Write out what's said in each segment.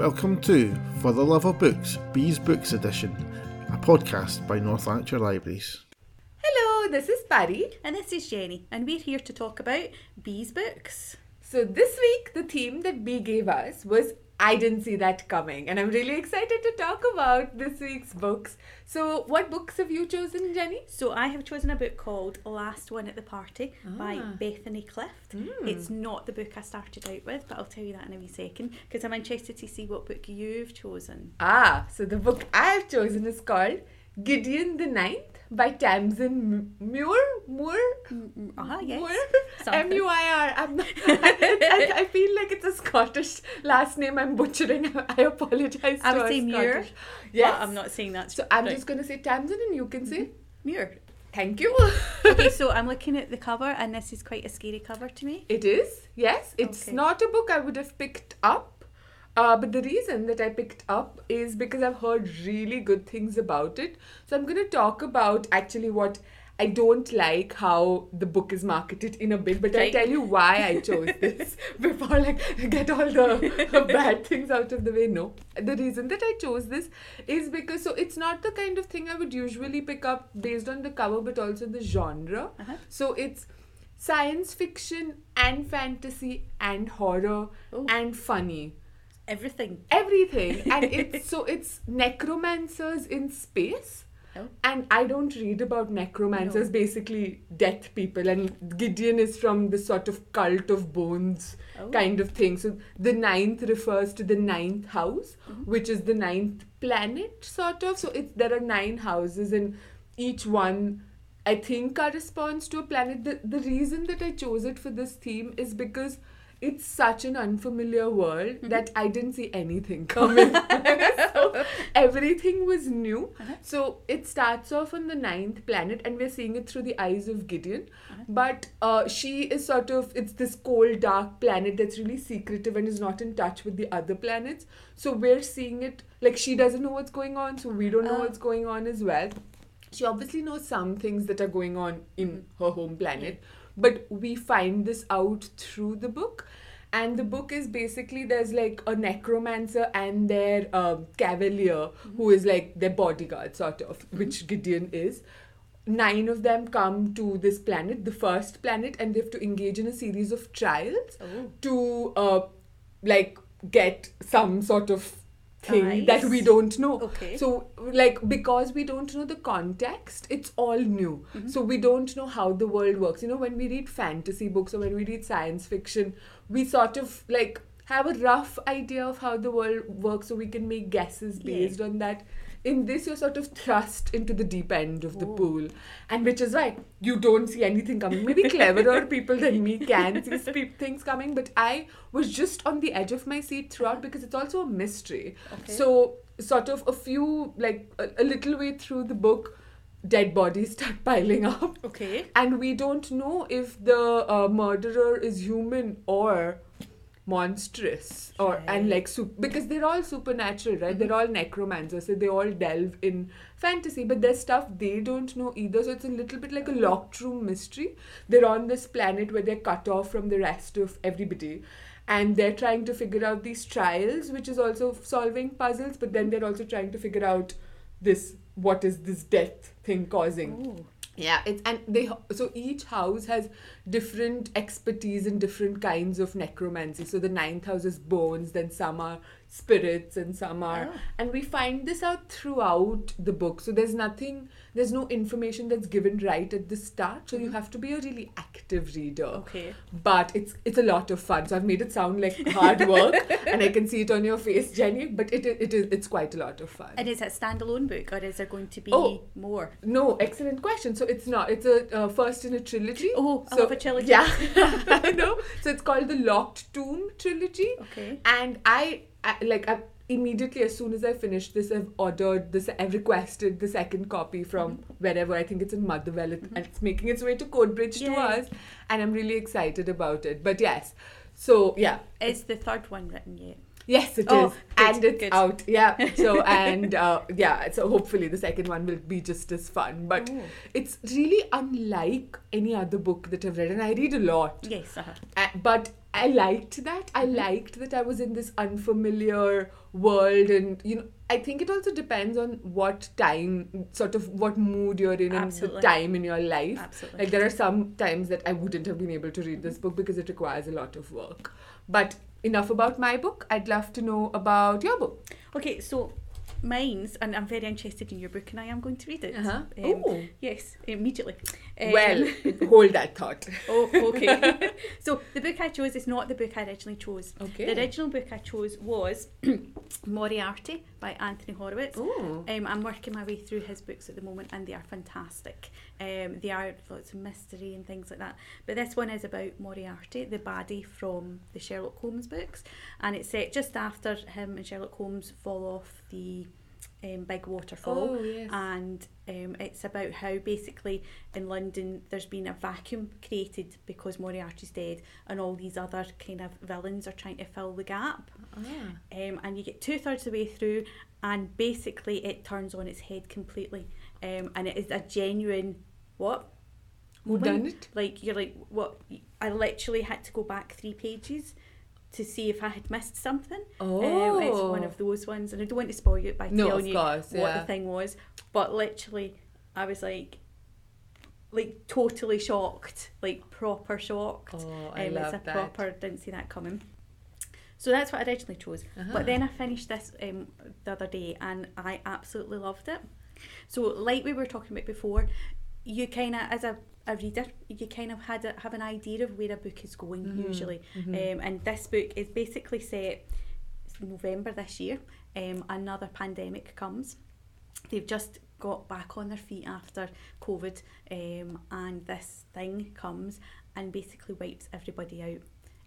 Welcome to For the Love of Books, Bea's Books Edition, a podcast by North Lanarkshire Libraries. Hello, this is Pari. And this is Jennie, and we're here to talk about Bea's books. So this week the theme that Bea gave us was I didn't see that coming and I'm really excited to talk about this week's books. So what books have you chosen, Jennie? So I have chosen a book called Last One at the Party by Ah. Bethany Clift. Mm. It's not the book I started out with, but I'll tell you that in a wee second because I'm interested to see what book you've chosen. Ah, so the book I have chosen is called Gideon the Ninth by Tamsin Muir. Moore? Ah, yes. Moore? Something. M U I R. I'm not. I, I feel like it's a Scottish last name. I'm butchering. I apologize. I to would say Muir, Yes. but I'm not saying that. So I'm right. just gonna say Tamsin, and you can say Muir. thank you. okay, so I'm looking at the cover, and this is quite a scary cover to me. It is, yes. It's Okay. not a book I would have picked up. Uh, but the reason that I picked up is because I've heard really good things about it. So I'm going to talk about actually what I don't like how the book is marketed in a bit, but I'll tell you why I chose this before like get all the bad things out of the way. No. The reason that I chose this is because so it's not the kind of thing I would usually pick up based on the cover but also the genre. Uh-huh. So it's science fiction and fantasy and horror Oh. and funny Everything. everything and it's so it's necromancers in space Oh. and i don't read about necromancers No. basically death people and gideon is from the sort of cult of bones Oh. kind of thing so the ninth refers to the ninth house Mm-hmm. which is the ninth planet sort of so it's there are nine houses and each one i think corresponds to a planet the, the reason that i chose it for this theme is because it's such an unfamiliar world Mm-hmm. that I didn't see anything coming. so everything was new. Uh-huh. So it starts off on the ninth planet, and we're seeing it through the eyes of Gideon. Uh-huh. But uh, she is sort of, it's this cold, dark planet that's really secretive and is not in touch with the other planets. So we're seeing it, like, she doesn't know what's going on, so we don't know Oh. what's going on as well. She obviously knows some things that are going on in her home planet, but we find this out through the book. And the book is basically there's like a necromancer and their um, cavalier who is like their bodyguard, sort of, which Gideon is. Nine of them come to this planet, the first planet, and they have to engage in a series of trials Oh. to uh, like get some sort of thing that we don't know. Okay. So like because we don't know the context, it's all new. Mm-hmm. So we don't know how the world works. You know, when we read fantasy books or when we read science fiction, we sort of like have a rough idea of how the world works so we can make guesses Yeah. based on that. In this, you're sort of thrust into the deep end of the Oh. pool, and which is why you don't see anything coming. Maybe cleverer people than me can see things coming, but I was just on the edge of my seat throughout because it's also a mystery. Okay. So, sort of a few, like a, a little way through the book, dead bodies start piling up. Okay. And we don't know if the uh, murderer is human or monstrous or and like su- because they're all supernatural right? They're mm-hmm. all necromancers so they all delve in fantasy but there's stuff they don't know either so it's a little bit like a locked room mystery. They're on this planet where they're cut off from the rest of everybody and they're trying to figure out these trials which is also solving puzzles but then they're also trying to figure out this what is this death thing causing. Oh. Yeah, it's and they so each house has different expertise in different kinds of necromancy. So the ninth house is bones, then some are spirits, and some are, Oh. and we find this out throughout the book. So there's nothing, there's no information that's given right at the start. So you have to be a really active reader. Okay. But it's it's a lot of fun. So I've made it sound like hard work, and I can see it on your face, Jennie. But it it is it's quite a lot of fun. And is it a standalone book, or is there going to be Oh. more? No, excellent question. So it's not. It's a uh, first in a trilogy. Oh, I so, love a trilogy. Yeah, I know. So it's called the Locked Tomb trilogy, Okay. and I, I like I, immediately as soon as I finished this, I've ordered this. I've requested the second copy from Mm-hmm. wherever. I think it's in Motherwell, it, and it's making its way to Coatbridge to us, and I'm really excited about it. But yes, so yeah, Is the third one written yet? Yes, it is, Oh, good, and it's good. out. Yeah. So and uh, yeah, so hopefully the second one will be just as fun. But Oh. it's really unlike any other book that I've read, and I read a lot. Yes, uh-huh. Uh, but I liked that. I liked that I was in this unfamiliar world, and you know, I think it also depends on what time, sort of what mood you're in, and the time in your life. Absolutely. Like there are some times that I wouldn't have been able to read this book because it requires a lot of work. But enough about my book. I'd love to know about your book. Okay, so mine's, and I'm very interested in your book, and I am going to read it. Uh-huh. Um, Ooh. Yes, immediately. Um, Well, hold that thought. Oh, okay. so the book I chose is not the book I originally chose. Okay. The original book I chose was Moriarty by Anthony Horowitz. Um, I'm working my way through his books at the moment, and they are fantastic. Um, they are lots of mystery and things like that. But this one is about Moriarty, the baddie from the Sherlock Holmes books, and it's set just after him and Sherlock Holmes fall off the um, big waterfall Oh, yes. and um, it's about how basically in London there's been a vacuum created because Moriarty's dead and all these other kind of villains are trying to fill the gap Ah. um, and you get two thirds of the way through and basically it turns on its head completely um, and it is a genuine what moment. done it? like you're like what I literally had to go back three pages to see if I had missed something Oh, um, it's one of those ones, and I don't want to spoil it by No, telling you course, what yeah. the thing was. But literally, I was like, like totally shocked, like proper shocked. Oh, I um, love it's a that. proper. Didn't see that coming. So that's what I originally chose. Uh-huh. But then I finished this um, the other day, and I absolutely loved it. So, like we were talking about before, you kind of, as a, a reader, you kind of had a, have an idea of where a book is going Mm-hmm. usually. Um, and this book is basically set it's November this year. Um, another pandemic comes. They've just got back on their feet after COVID, um, and this thing comes and basically wipes everybody out.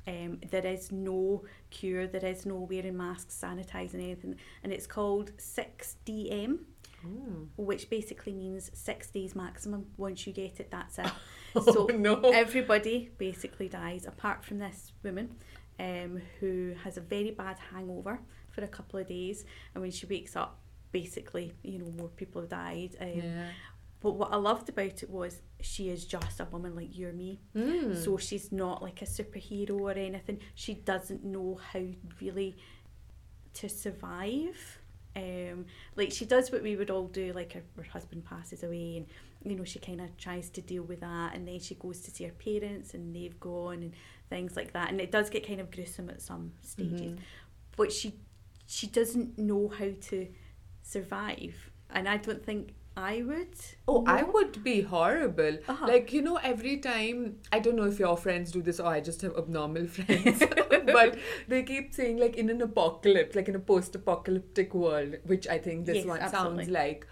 Um, there is no cure, there is no wearing masks, sanitising anything, and it's called 6DM Ooh. which basically means six days maximum. Once you get it, that's it. Oh, so no. everybody basically dies, apart from this woman um, who has a very bad hangover for a couple of days, and when she wakes up, basically, you know, more people have died. Um, Yeah. But what I loved about it was she is just a woman like you or me. Mm. So she's not like a superhero or anything. She doesn't know how really to survive. Um, like she does what we would all do, like her, her husband passes away and you know, she kind of tries to deal with that and then she goes to see her parents and they've gone and things like that. And it does get kind of gruesome at some stages. But she she doesn't know how to survive. And I don't think I would. Oh, I would be horrible. Uh-huh. Like, you know, every time, I don't know if your friends do this or I just have abnormal friends, but they keep saying, like, in an apocalypse, like in a post apocalyptic world, which I think this Yes, one absolutely. sounds like.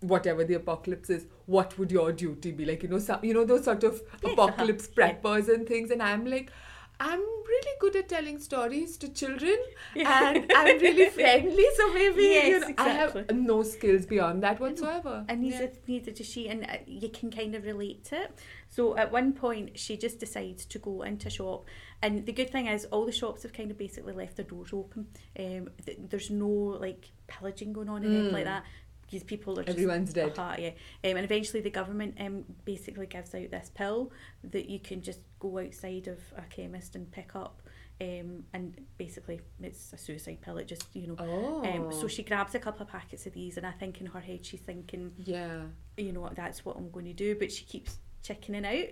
Whatever the apocalypse is, what would your duty be? Like, you know, some, you know, those sort of Yes, apocalypse uh-huh. Yeah. preppers and things. And I'm like, I'm really good at telling stories to children Yeah. and I'm really friendly. So maybe, you Yes, know, I have no skills beyond that whatsoever. And Yeah. neither, neither does she, and uh, you can kind of relate to it. So at one point, she just decides to go into a shop, and the good thing is, all the shops have kind of basically left their doors open. Um, th- there's no like pillaging going on and anything like Mm. that. Because people are just, Everyone's dead. Uh-huh, yeah. Um, and eventually, the government um, basically gives out this pill that you can just go outside of a chemist and pick up. Um, and basically, it's a suicide pill. It just, you know. Oh. Um, so she grabs a couple of packets of these, and I think in her head she's thinking, Yeah. you know what, that's what I'm going to do. But she keeps chickening out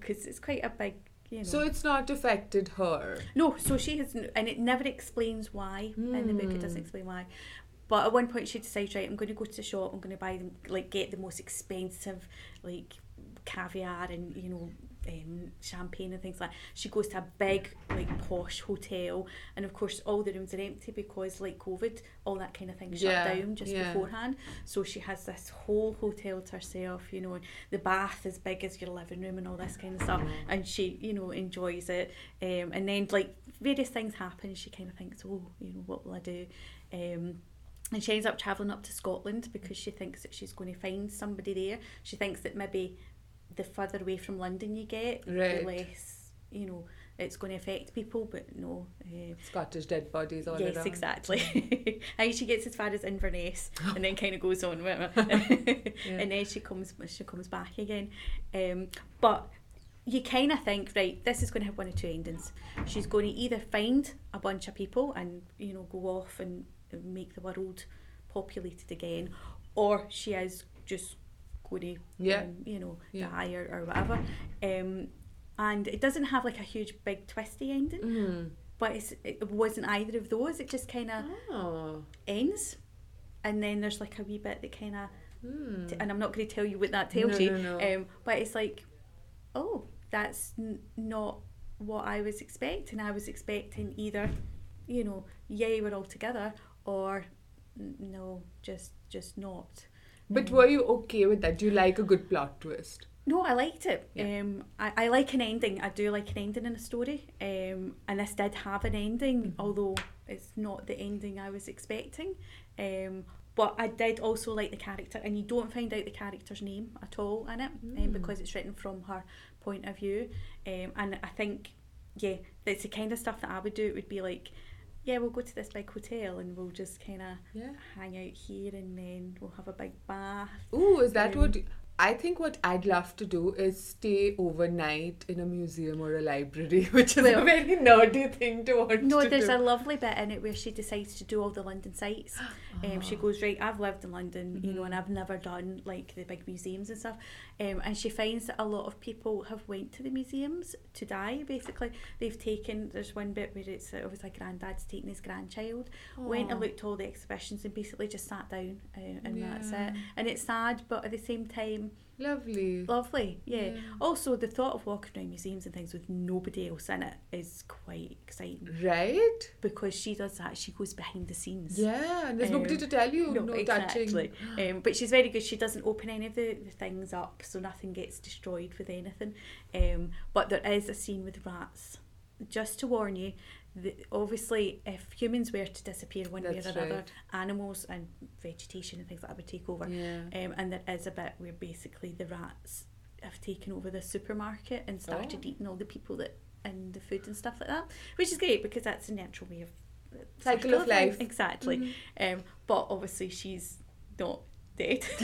because it's quite a big, you know. So it's not affected her. no, so she has, and it never explains why in the book. It doesn't Hmm. explain why. But at one point she decides, right, I'm going to go to the shop. I'm going to buy them, like, get the most expensive, like, caviar and you know. Um, champagne and things like that. She goes to a big, like posh hotel, and of course all the rooms are empty because, like COVID, all that kind of thing shut Yeah, down just yeah. beforehand. So she has this whole hotel to herself, you know, and the bath as big as your living room and all this kind of stuff. And she, you know, enjoys it. Um, and then like various things happen. She kind of thinks, oh, you know, what will I do? Um, and she ends up travelling up to Scotland because she thinks that she's going to find somebody there. She thinks that maybe the further away from London you get, Right. the less, you know, it's going to affect people, but no. Uh, Scottish dead bodies all yes, around. exactly. and she gets as far as Inverness, and then kind of goes on, it. and then she comes she comes back again. Um, but you kind of think, right, this is going to have one of two endings. She's going to either find a bunch of people and you know go off and make the world populated again, or she is just going to, Yeah. um, you know, Yeah. die or, or whatever. Um, and it doesn't have like a huge big twisty ending, Mm. but it's, it wasn't either of those. It just kind of Oh. ends, and then there's like a wee bit that kind of, Mm. and I'm not going to tell you what that tells No, you. no, no. Um, but it's like, oh, that's n- not what I was expecting. I was expecting either, you know, yay, we're all together, or no, just just not. But Um, were you okay with that? Do you like a good plot twist? No, I liked it. Yeah. Um, I, I like an ending. I do like an ending in a story. Um, and this did have an ending, Mm-hmm. although it's not the ending I was expecting. Um, but I did also like the character, and you don't find out the character's name at all in it, um, Mm. because it's written from her point of view. Um, and I think, yeah, it's the kind of stuff that I would do. It would be like, yeah, we'll go to this big hotel and we'll just kind of Yeah. hang out here, and then we'll have a big bath. Ooh, is that Um, what? I think what I'd love to do is stay overnight in a museum or a library, which is Well- a very nerdy thing to want No, to there's do. a lovely bit in it where she decides to do all the London sites. Um, she goes right. I've lived in London, you know, and I've never done like the big museums and stuff. Um, and she finds that a lot of people have went to the museums to die. Basically, they've taken. There's one bit where it's uh, obviously granddad's taking his grandchild, went and looked at all the exhibitions and basically just sat down, uh, and that's it. And it's sad, but at the same time, Lovely. lovely. Yeah. Yeah. Also, the thought of walking around museums and things with nobody else in it is quite exciting Right? because she does that. She goes behind the scenes. Yeah, and there's nobody Um, to tell you, no, No, exactly. Um, but she's very good. She doesn't open any of the, the things up, so nothing gets destroyed with anything. Um, but there is a scene with rats. Just to warn you, the, obviously, if humans were to disappear one way or another, right. animals and vegetation and things like that would take over. Yeah. Um, and there is a bit where basically the rats have taken over the supermarket and started Oh. eating all the people that and the food and stuff like that, which is great because that's a natural way of Cycle of life. Exactly. Mhm. Um, but obviously she's not dead.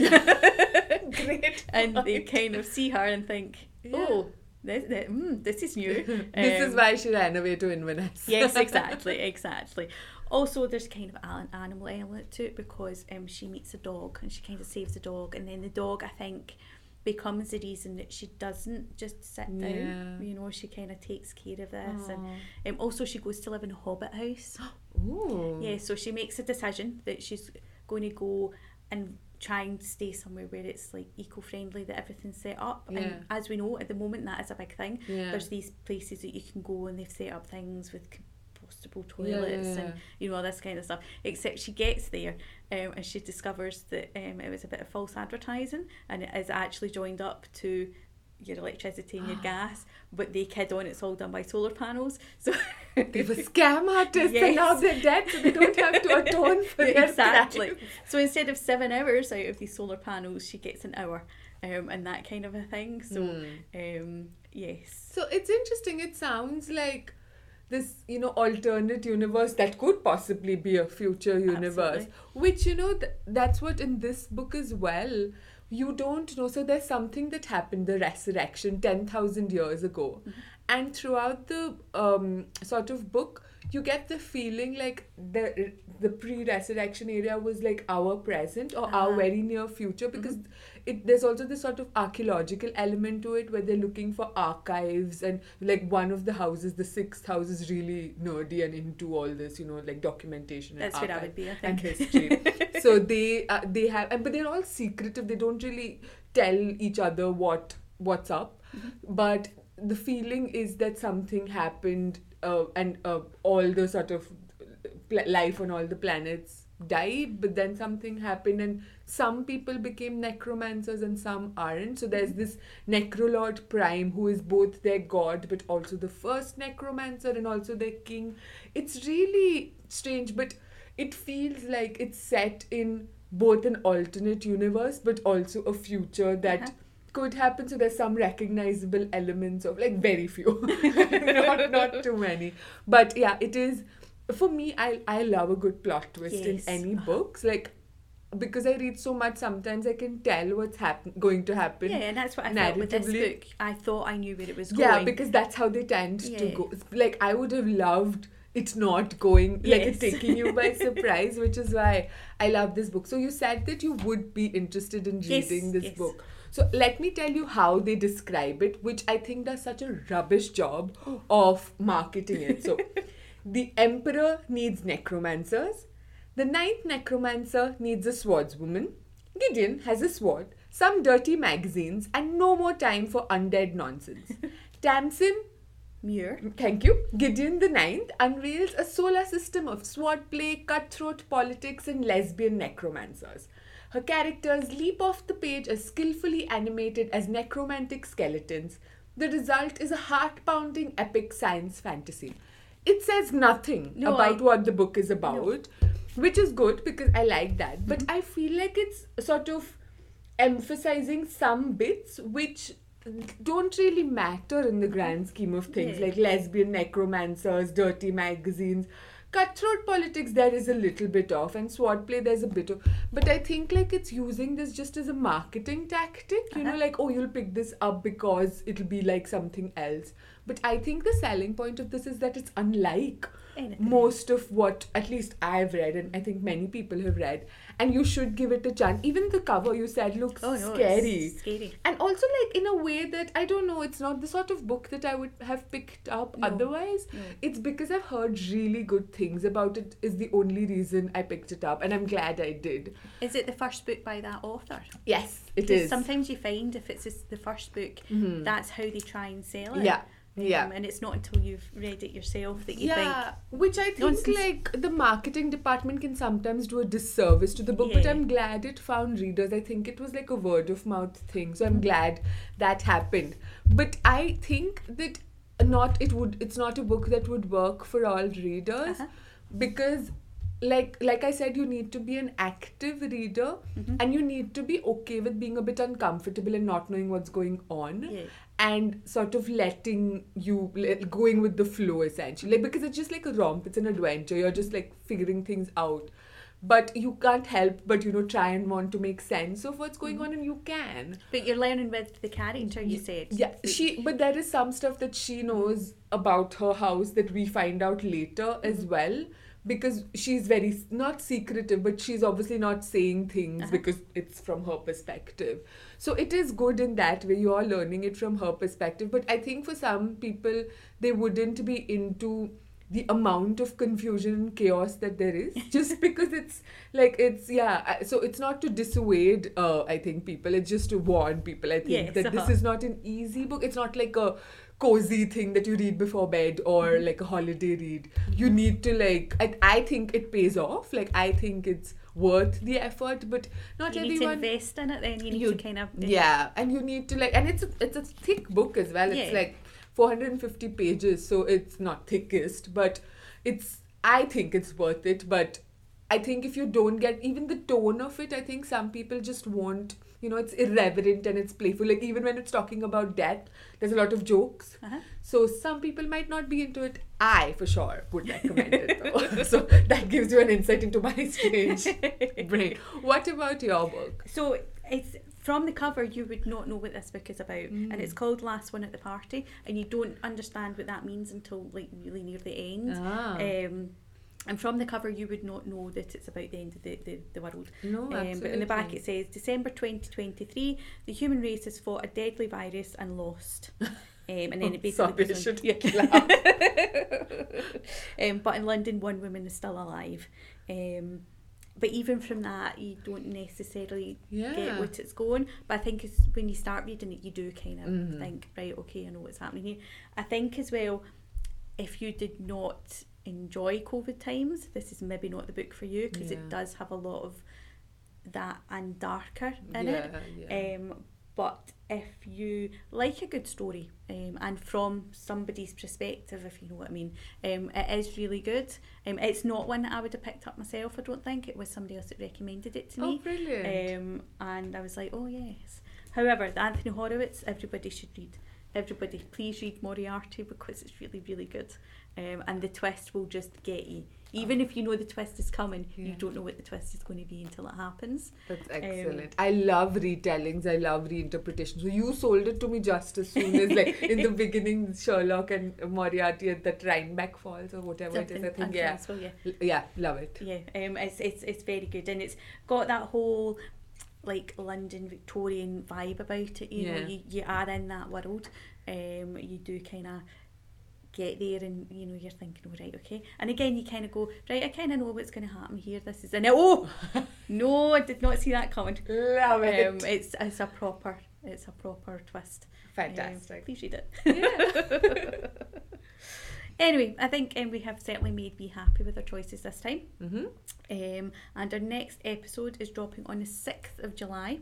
Great. and they kind of see her and think, Yeah. oh, this, this, mm, this is new. this is Um, why she ran away to Inverness. yes, exactly, exactly. Also, there's kind of an animal element to it because um, she meets a dog and she kind of saves the dog, and then the dog, I think, becomes the reason that she doesn't just sit Yeah. down. You know, she kind of takes care of this, and um, also she goes to live in a hobbit house. Ooh. Yeah, so she makes a decision that she's going to go and try and stay somewhere where it's like eco-friendly, that everything's set up. Yeah. And as we know, at the moment, that is a big thing. Yeah. There's these places that you can go and they've set up things with compostable toilets yeah. and you know all this kind of stuff. Except she gets there um, and she discovers that um, it was a bit of false advertising and it is actually joined up to your electricity and your gas, but they kid on it's all done by solar panels. So They were scam artists and now they're dead, so they don't have to atone for their exactly. So instead of seven hours out of these solar panels, she gets an hour, um, and that kind of a thing. So, Hmm. um, yes, So it's interesting. It sounds like this, you know, alternate universe that could possibly be a future universe. Absolutely. Which, you know, th- that's what in this book as well. You don't know. So there's something that happened, the resurrection, 10,000 years ago. Mm-hmm. And throughout the um, sort of book, you get the feeling like the the pre-resurrection area was like our present or our Ah. very near future because it there's also this sort of archaeological element to it where they're looking for archives and like one of the houses the sixth house is really nerdy and into all this you know like documentation and that's archive would be. I and history. So they uh, they have and- but they're all secretive. They don't really tell each other what what's up. But the feeling is that something happened uh, and uh, all the sort of pl- life on all the planets died but then something happened and some people became necromancers and some aren't so there's this necrolord prime who is both their god but also the first necromancer and also their king it's really strange but it feels like it's set in both an alternate universe but also a future that Uh-huh. Could happen. So there's some recognizable elements of like very few, not not too many. But yeah, it is for me. I I love a good plot twist in any uh-huh. books. Like because I read so much, sometimes I can tell what's happen going to happen. Yeah, and that's what I felt with this book. I thought I knew where it was going. Yeah, because that's how they tend to go. Like I would have loved it not going like it Yes. taking you by surprise, which is why I love this book. So you said that you would be interested in Yes, reading this yes. book. So let me tell you how they describe it, which I think does such a rubbish job of marketing it. So the emperor needs necromancers. The ninth necromancer needs a swordswoman. Gideon has a sword, some dirty magazines, and no more time for undead nonsense. Tamsin, Muir. thank you, Gideon the Ninth unveils a solar system of swordplay, cutthroat politics, and lesbian necromancers. Her characters leap off the page as skillfully animated as necromantic skeletons. The result is a heart pounding epic science fantasy. It says nothing No, about I- what the book is about, which is good because I like that. But mm-hmm. I feel like it's sort of emphasizing some bits which don't really matter in the grand scheme of things, Yeah. like lesbian necromancers, dirty magazines. Cutthroat politics, there is a little bit of, and swordplay, there's a bit of. But I think like it's using this just as a marketing tactic, you know, Uh-huh. like, oh, you'll pick this up because it'll be like something else. But I think the selling point of this is that it's unlike Anything. most of what at least I've read, and I think many people have read. And you should give it a chance. Even the cover you said looks Oh no, scary. It's scary. And also, like, in a way that I don't know, it's not the sort of book that I would have picked up No. otherwise. No. It's because I've heard really good things about it, is the only reason I picked it up, and I'm glad I did. Is it the first book by that author? Yes, it is. Sometimes you find if it's just the first book, Mhm. that's how they try and sell it. Yeah, Um, yeah. and it's not until you've read it yourself that you think. yeah, which I think Nonsense. like the marketing department can sometimes do a disservice to the book, but I'm glad it found readers. I think it was like a word of mouth thing, so I'm glad that happened. But I think that not it would it's not a book that would work for all readers Uh-huh. because like like I said, you need to be an active reader Mhm. and you need to be okay with being a bit uncomfortable and not knowing what's going on yeah. and sort of letting you going with the flow essentially. Like because it's just like a romp it's an adventure you're just like figuring things out. But you can't help but you know try and want to make sense of what's going on and you can. But you're learning with the character, you said. yeah. She but there is some stuff that she knows about her house that we find out later as well because she's very not secretive but she's obviously not saying things Uh-huh. because it's from her perspective so it is good in that way you are learning it from her perspective but i think for some people they wouldn't be into the amount of confusion and chaos that there is just because it's like it's yeah so it's not to dissuade uh, i think people it's just to warn people i think Yes, that this uh-huh. is not an easy book it's not like a cozy thing that you read before bed or Mm-hmm. like a holiday read you need to like I, I think it pays off like i think it's worth the effort but not everyone. you need to invest in it then. You need You- to kind of. yeah and you need to like and it's a, it's a thick book as well it's Yeah. like 450 pages so it's not thickest but it's i think it's worth it but i think if you don't get even the tone of it i think some people just won't you know it's irreverent and it's playful. Like even when it's talking about death there's a lot of jokes. Uh-huh. so some people might not be into it. I for sure would recommend it though. So that gives you an insight into my strange brain. What about your book So it's from the cover you would not know what this book is about, and Mm. it's called Last One at the Party, and you don't understand what that means until like really near the end. ah. Um, and from the cover, you would not know that it's about the end of the, the, the world. no Um, but in the back, it says December 2023, the human race has fought a deadly virus and lost. Um, and then it basically Sorry, should laugh? um, but in London, one woman is still alive. Um, but even from that, you don't necessarily get what it's going. But I think it's when you start reading it, you do kind of Mhm. think, right, okay, I know what's happening here. I think as well, if you did not enjoy COVID times, this is maybe not the book for you because Yeah. it does have a lot of that and darker in it. yeah, yeah. Um, but if you like a good story um, and from somebody's perspective, if you know what I mean, um, it is really good. Um, it's not one that I would have picked up myself, I don't think. It was somebody else that recommended it to oh, me. brilliant. Um, and I was like, oh, yes. However, the Anthony Horowitz, everybody should read. Everybody, please read Moriarty because it's really, really good. Um, and the twist will just get you. Even if you know the twist is coming, you don't know what the twist is going to be until it happens. That's Um, excellent. I love retellings. I love reinterpretations. So you sold it to me just as soon as like in the beginning, Sherlock and Moriarty at that Rhinebeck Falls or whatever it is. I think yeah, yeah. Yeah, love it. Yeah, um, it's, it's it's very good, and it's got that whole like London Victorian vibe about it. You know, you, you are in that world. Um, you do kind of get there, and you know you're thinking, oh, right, okay. And again, you kind of go, right, I kind of know what's going to happen here. This is and oh no, I did not see that coming. Love it. Um, it's it's a proper it's a proper twist. Um, Fantastic. please read it. anyway, I think um, we have certainly made me happy with our choices this time. mm-hmm. Um, and our next episode is dropping on the 6th of July.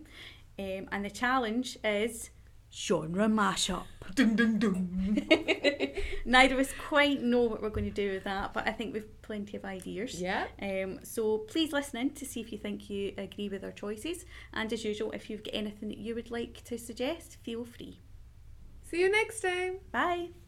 Um, and the challenge is genre mashup. Dun, dun, dun. Neither of us quite know what we're going to do with that, but I think we've plenty of ideas. Yeah. Um, so please listen in to see if you think you agree with our choices. And as usual, if you've got anything that you would like to suggest, feel free. See you next time. Bye.